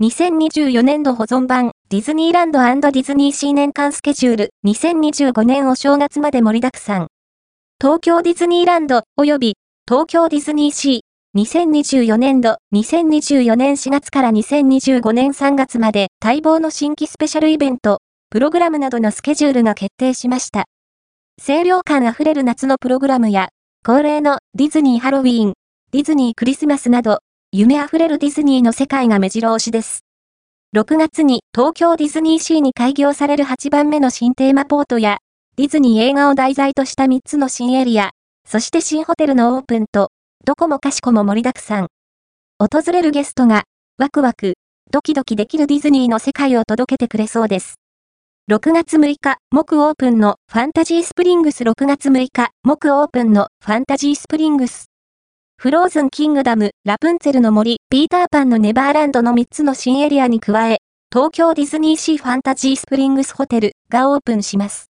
2024年度保存版ディズニーランドディズニーシー年間スケジュール2025年お正月まで盛りだくさん。東京ディズニーランド及び東京ディズニーシー2024年度2024年4月から2025年3月まで待望の新規スペシャルイベント、プログラムなどのスケジュールが決定しました。清涼感あふれる夏のプログラムや恒例のディズニーハロウィーン、ディズニークリスマスなど夢あふれるディズニーの世界が目白押しです。6月に東京ディズニーシーに開業される8番目の新テーマポートや、ディズニー映画を題材とした3つの新エリア、そして新ホテルのオープンと、どこもかしこも盛りだくさん。訪れるゲストが、ワクワク、ドキドキできるディズニーの世界を届けてくれそうです。6月6日、木オープンのファンタジースプリングス6月6日、木オープンのファンタジースプリングス。フローズンキングダム、ラプンツェルの森、ピーターパンのネバーランドの3つの新エリアに加え、東京ディズニーシーファンタジースプリングスホテルがオープンします。